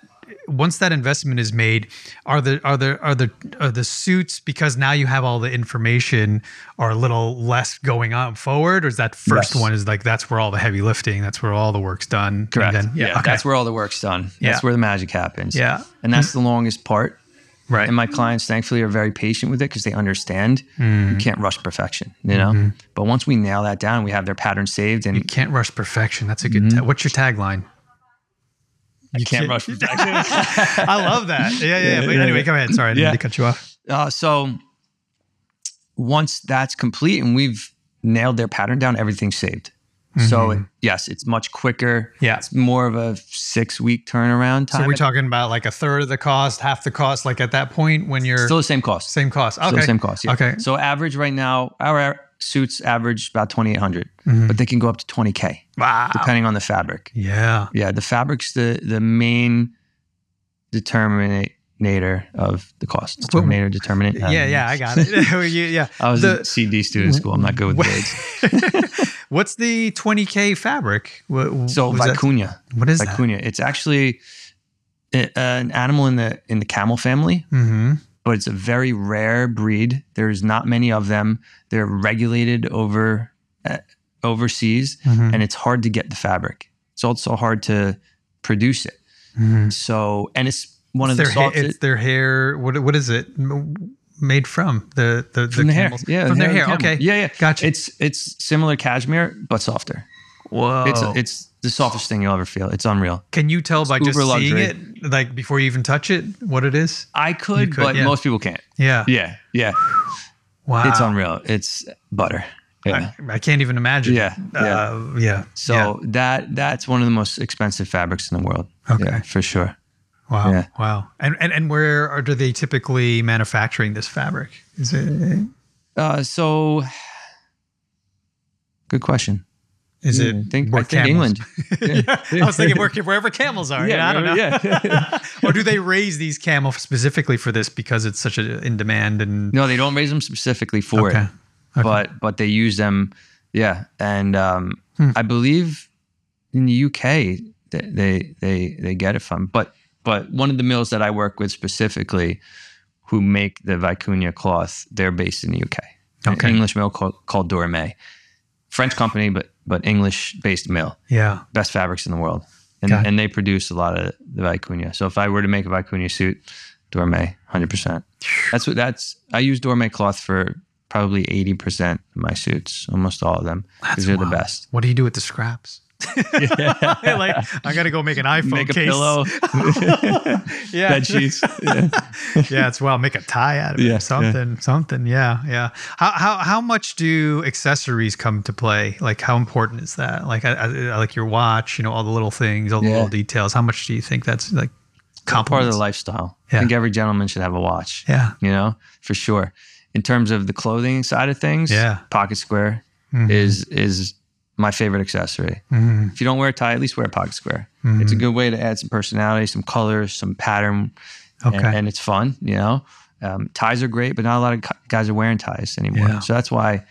once that investment is made, are the are the are the are the suits because now you have all the information are a little less going on forward, or is that first Yes. one is like that's where all the heavy lifting, that's where all the work's done. Correct. then- yeah, okay. that's where all the work's done. That's Yeah. where the magic happens. Yeah. and that's the longest part. right. And my clients, thankfully, are very patient with it because they understand Mm. you can't rush perfection. You know, Mm-hmm. but once we nail that down, we have their pattern saved, and You can't rush perfection. That's a good. Mm-hmm. ta- what's your tagline? You can't rush perfection. I love that. Yeah, yeah. yeah. But yeah, anyway, yeah. go ahead. Sorry, I didn't to cut you off. Uh, so once that's complete and we've nailed their pattern down, everything's saved. So it, yes, it's much quicker. Mm-hmm. Yeah. it's more of a six week turnaround time. So we're talking about like a third of the cost, half the cost, like at that point when you're Still the same cost. same cost. Okay. Still the same cost. Yeah. Okay. So average right now, our suits average about 2800 Mm-hmm. but they can go up to twenty k Wow. depending on the fabric. Yeah. Yeah, the fabric's the the main determinator of the cost. Determinator, determinant. Yeah, yeah, I got it. Yeah. I was The- a CD student in school. I'm not good with words. What's the 20k fabric? What, So vicuña. What is? Vicuña. It's actually a- an animal in the in the camel family, Mm-hmm. But it's a very rare breed. There's not many of them. They're regulated over uh, overseas, Mhm. and it's hard to get the fabric. It's also hard to produce it. Mhm. So, and it's one It's of their, the ha- softest. it's their hair. What what is it made from? The the, from the hair, yeah, from the their hair. the. Okay, yeah, yeah, Gotcha. It's it's similar cashmere but softer. Whoa. It's it's the softest thing you'll ever feel. It's unreal. Can you tell by just uber seeing luxury. it, like before you even touch it, what it is? I could, could, but yeah. most people can't. Yeah. Yeah, yeah. Wow. It's unreal. It's butter. Yeah. I, I can't even imagine. Yeah, yeah. Uh, yeah. So yeah. that that's one of the most expensive fabrics in the world. Okay. Yeah, for sure. Wow. Yeah. Wow. And, and and where are do they typically manufacturing this fabric? Is it Uh, so, good question. Is it I think, where I think England. Yeah. I was thinking where, wherever camels are. Yeah, I don't know. Yeah. or do they raise these camel specifically for this because it's such a in demand and no, they don't raise them specifically for Okay. it, Okay. but but they use them. Yeah, and um, Hmm. I believe in the UK they, they they they get it from. But but one of the mills that I work with specifically, who make the vicuña cloth, they're based in the UK. An Okay. English mill called, called Dormeuil, French company, but but English based mill. yeah. best fabrics in the world, and and they produce a lot of the vicuña. So if I were to make a vicuña suit, Dormeuil, hundred percent. That's what that's. I use Dormeuil cloth for probably eighty percent of my suits, almost all of them, because they're the best. What do you do with the scraps? like I gotta go make an iPhone Make a case. pillow, yeah. bed sheets. Yeah. yeah, it's well. Make a tie out of it, Yeah, it. Something, something. Yeah, yeah. How how how much do accessories come to play? Like, how important is that? Like, I, I, like your watch. You know, all the little things, all the Yeah. little details. How much do you think that's like part of the lifestyle. Yeah. I think every gentleman should have a watch. Yeah. you know, for sure. In terms of the clothing side of things, Yeah. pocket square Mhm. is is my favorite accessory. Mhm. If you don't wear a tie, at least wear a pocket square. It's a good way to add some personality, some colors, some pattern, and, Okay. and it's fun. You know, um, ties are great, but not a lot of guys are wearing ties anymore. Yeah. So that's why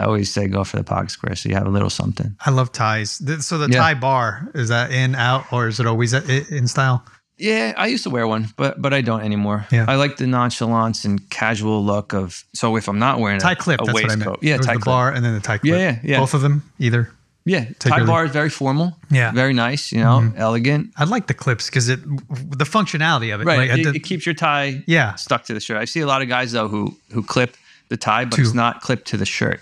I always say go for the pocket square, so you have a little something. I love ties. So the Yeah. tie bar is that in out or is it always in style? Yeah, I used to wear one, but but I don't anymore. Yeah. I like the nonchalance and casual look of. So if I'm not wearing a Tie a, clip. a that's what I waistcoat, meant. yeah, tie the clip. bar and then the tie clip. Yeah, yeah, yeah. Both of them, either. Yeah, Take tie bar is very formal. Yeah. Mm-hmm. very nice. You know, elegant. I like the clips because it the functionality of it. Right, Like, it, it keeps your tie yeah. stuck to the shirt. I see a lot of guys though who who clip the tie, but it's not clipped to the shirt.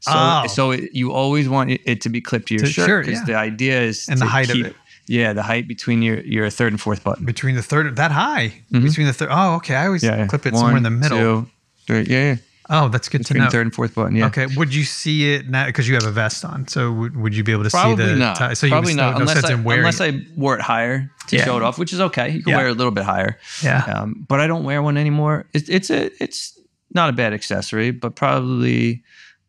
So Oh. so it, you always want it, to be clipped to your To shirt because yeah. the idea is And the height of it. Yeah, the height between your your third and fourth button. between the third that high between the third. Oh, okay. I always Mm-hmm. Yeah, clip it One, somewhere in the middle. two, three. Yeah, yeah. Oh, that's good between to know. third and fourth button. Yeah. Okay, would you see it now because you have a vest on? So would, would you be able to Probably see the not. tie? So you Probably would not no unless I, unless it. I wore it higher to Yeah. show it off, which is okay. You can Yeah. wear it a little bit higher. yeah. Um, but I don't wear one anymore. It's it's a it's not a bad accessory, but probably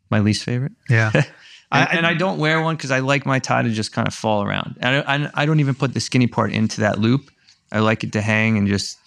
my least favorite. yeah. And I, and I don't wear one because I like my tie to just kind of fall around. And I, I, I don't even put the skinny part into that loop. I like it to hang and just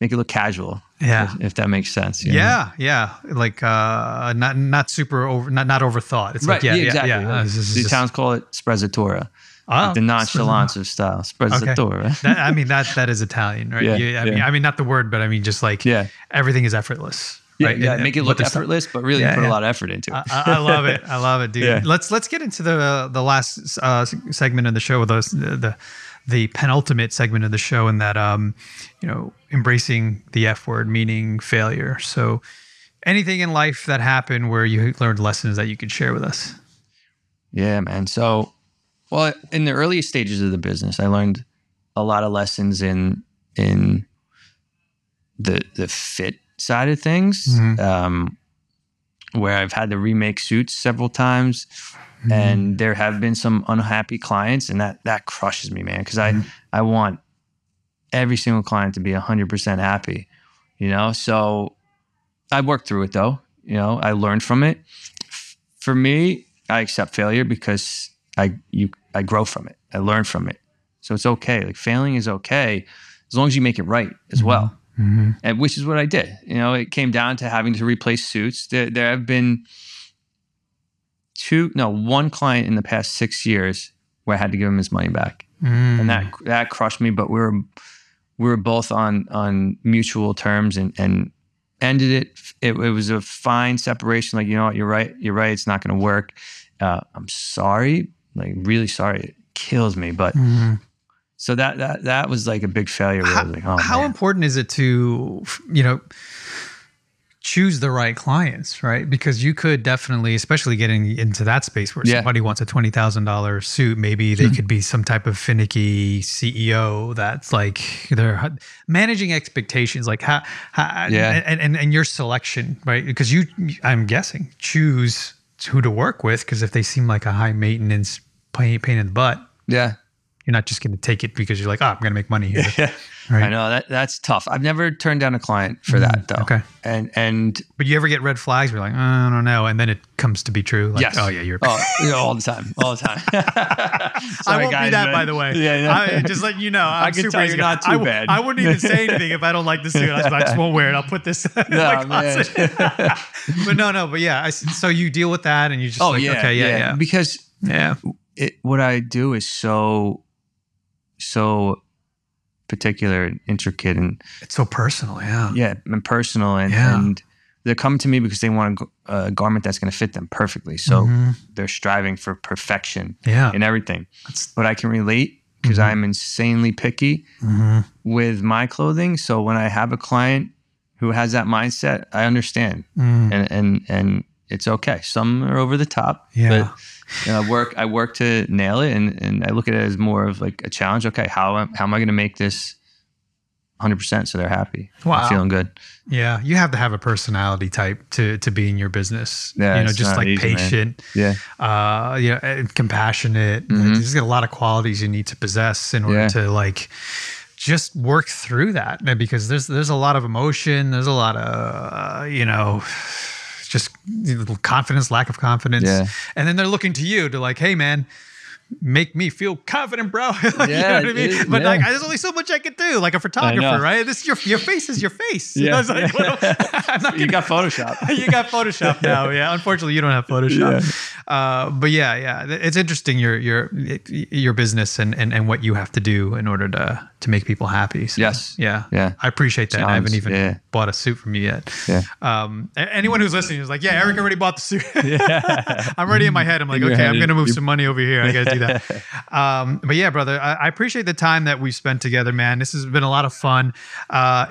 make it look casual. Yeah. if, if that makes sense. you know? Yeah, yeah, like uh, not not super over, not not overthought. It's Right. like yeah, yeah, yeah, exactly. yeah. Uh, this the just- towns call it sprezzatura. Oh, the nonchalance of style. Sprezzatura. That, I mean that that is Italian, right? Yeah, You- I mean. I mean not the word, but I mean just like Yeah. everything is effortless. Yeah, right? yeah, And- make it look the stuff- effortless, but really Yeah, put yeah. a lot of effort into it. I, I love it. I love it, dude. Yeah. Let's let's get into the the last uh, segment of the show, with us, the, the the penultimate segment of the show, and that um, you know, embracing the F word, meaning failure. So, anything in life that happened where you learned lessons that you could share with us. Yeah, man. So, well, in the early stages of the business, I learned a lot of lessons in in the the fit side of things, Mhm. um, where I've had to remake suits several times, and there have been some unhappy clients, and that that crushes me, man, because I I want every single client to be hundred percent happy, you know. So I worked through it though, you know. I learned from it. For me, I accept failure because I you I grow from it. I learn from it. So it's okay. Like failing is okay as long as you make it right as well. Mm-hmm. And which is what I did. You know, it came down to having to replace suits. There, there have been two, no, one client in the past six years where I had to give him his money back, Mm. and that that crushed me. But we were we were both on on mutual terms and and ended it. It, it was a fine separation. Like you know what, you're right. You're right. It's not going to work. Uh, I'm sorry. Like really sorry. It kills me, but. Mhm. So that that that was like a big failure. How, like, oh, how important is it to you know choose the right clients, right? Because you could definitely, especially getting into that space where Yeah. somebody wants a twenty thousand dollars suit, maybe they hmm. could be some type of finicky CEO that's like they're managing expectations, like how, how Yeah. and, and and your selection, right? Because you, I'm guessing, choose who to work with because if they seem like a high maintenance pain, pain in the butt, Yeah. You're not just going to take it because you're like, oh, I'm going to make money here. Yeah. Right. I know that that's tough. I've never turned down a client for that mm, though. okay. And and But you ever get red flags? Where you're like, oh, I don't know, and then it comes to be true. Like, yes. Oh yeah, you're. oh, yeah, all the time, all the time. I won't be that, man. by the way. Yeah, yeah. I, just letting you know. I'm I can super tell you're not too I, bad. I wouldn't even say anything if I don't like the suit. I just, I just won't wear it. I'll put this in Yeah, my closet. but no, no. But yeah, I so you deal with that, and you just Oh like, yeah, okay, yeah, yeah, Because yeah. it, what I do is so so particular and intricate and It's so personal. Yeah, yeah and personal and Yeah. and they're coming to me because they want a, garment that's going to fit them perfectly. So Mhm. they're striving for perfection yeah. in everything. That's- But I can relate because Mhm. I'm insanely picky mhm. with my clothing. So when I have a client who has that mindset, I understand Mm. and and and it's okay. Some are over the top, Yeah. but you know, I work I work to nail it, and and I look at it as more of like a challenge. Okay, how am- how am I going to make this 100 percent so they're happy, Wow. I'm feeling good? Yeah, you have to have a personality type to to be in your business. Yeah, you know, just like easy, man. patient, Yeah, uh, you know, and compassionate. Mhm. There's got a lot of qualities you need to possess in order Yeah. to like just work through that because there's there's a lot of emotion, there's a lot of uh, you know just confidence, lack of confidence. Yeah. And then they're looking to you to like, hey man, make me feel confident, bro. Like, you know Yeah, what I mean? it- but yeah. like, there's only so much I could do, like a photographer, right? This your your face is your face. You Yeah. know, like, what am- I'm not you gonna got Photoshop. you got Photoshop now. Yeah, unfortunately, you don't have Photoshop. Uh, but yeah, yeah, it's interesting your your your business and, and and what you have to do in order to to make people happy. So, Yes. yeah, Yeah. I appreciate that. I haven't even yeah. bought a suit from you yet. Yeah. Um, anyone who's listening is like, yeah, Erik already bought the suit. yeah. I'm already in my head. I'm like, In your okay, head, I'm gonna move some money over here. I gotta do that. Um, but yeah, brother, I, I appreciate the time that we've spent together, man. This has been a lot of fun. Uh,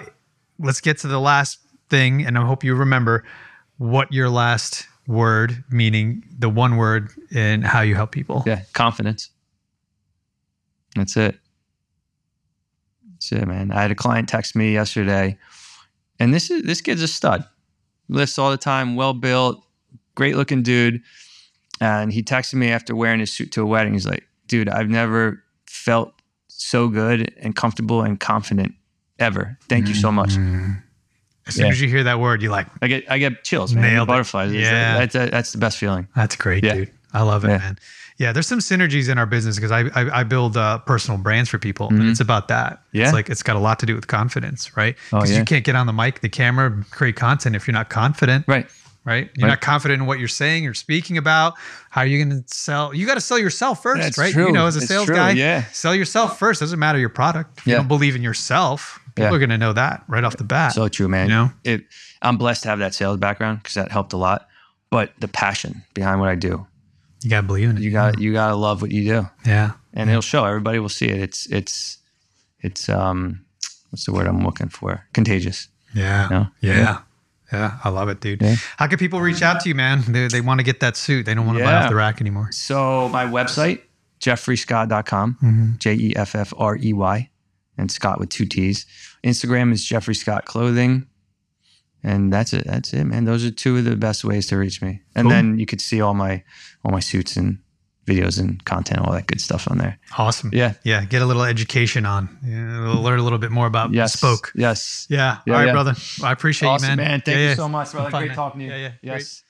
let's get to the last thing, and I hope you remember what your last word, meaning the one word, and how you help people. Yeah, confidence. That's it. That's it, man. I had a client text me yesterday, and this is this kid's a stud. Lifts all the time, well built, great looking dude. And he texted me after wearing his suit to a wedding. He's like, "Dude, I've never felt so good and comfortable and confident ever. Thank you so much." Mm. As soon Yeah. as you hear that word, you're like, I get I get chills, man. Nailed butterflies. Yeah. that's, that's, that's the best feeling. That's great, Yeah. dude. I love it, Yeah. man. Yeah, there's some synergies in our business because I, I I build uh, personal brands for people, and Mhm. it's about that. Yeah. It's like it's got a lot to do with confidence, right? Oh, Because yeah. you can't get on the mic, the camera, create content if you're not confident, Right. Right? You're Right. not confident in what you're saying or speaking about. How are you going to sell? You got to sell yourself first, That's right? You know, as a It's sales true, guy, yeah. sell yourself first. Doesn't matter your product. If you Yeah. don't believe in yourself, people Yeah. are going to know that right off the bat. So true, man. You know? it, I'm blessed to have that sales background because that helped a lot. But the passion behind what I do, you got to believe in it. you got you got to love what you do, yeah. and it'll show. Everybody will see it. It's it's it's um what's the word I'm looking for? Contagious. Yeah. No? Yeah. Yeah. I love it, dude. Yeah. How can people reach out to you, man? They, they want to get that suit. They don't want to buy off the rack anymore. So my website jeffreyscott.com, Mm-hmm. J E F F R E Y, and Scott with two T's. Instagram is Jeffrey Scott Clothing. And that's it. That's it, man. Those are two of the best ways to reach me. And Cool. then you could see all my all my suits and videos and content, all that good stuff on there. Awesome. Yeah. Yeah. Get a little education on. Yeah, we'll learn a little bit more about Yes. Spoke. Yes. Yeah. Yeah, All right, yeah. brother. I appreciate Awesome, you, man. man. Thank Yeah, you yeah. so much, brother. Fun, Great man. talking to you. Yeah, yeah. Yes.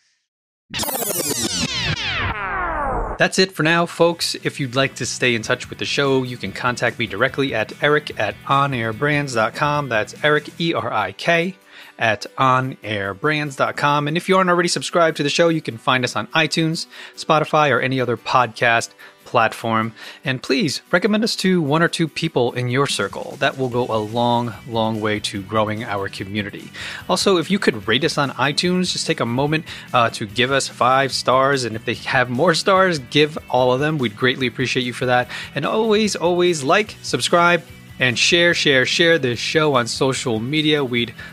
That's it for now, folks. If you'd like to stay in touch with the show, you can contact me directly at eric at onairbrands.com. That's Erik, E R I K, at onairbrands.com. And if you aren't already subscribed to the show, you can find us on iTunes, Spotify, or any other podcast platform. And please recommend us to one or two people in your circle. That will go a long, long way to growing our community. Also, if you could rate us on iTunes, just take a moment uh, to give us five stars. And if they have more stars, give all of them. We'd greatly appreciate you for that. And always, always like, subscribe, and share, share, share this show on social media. We'd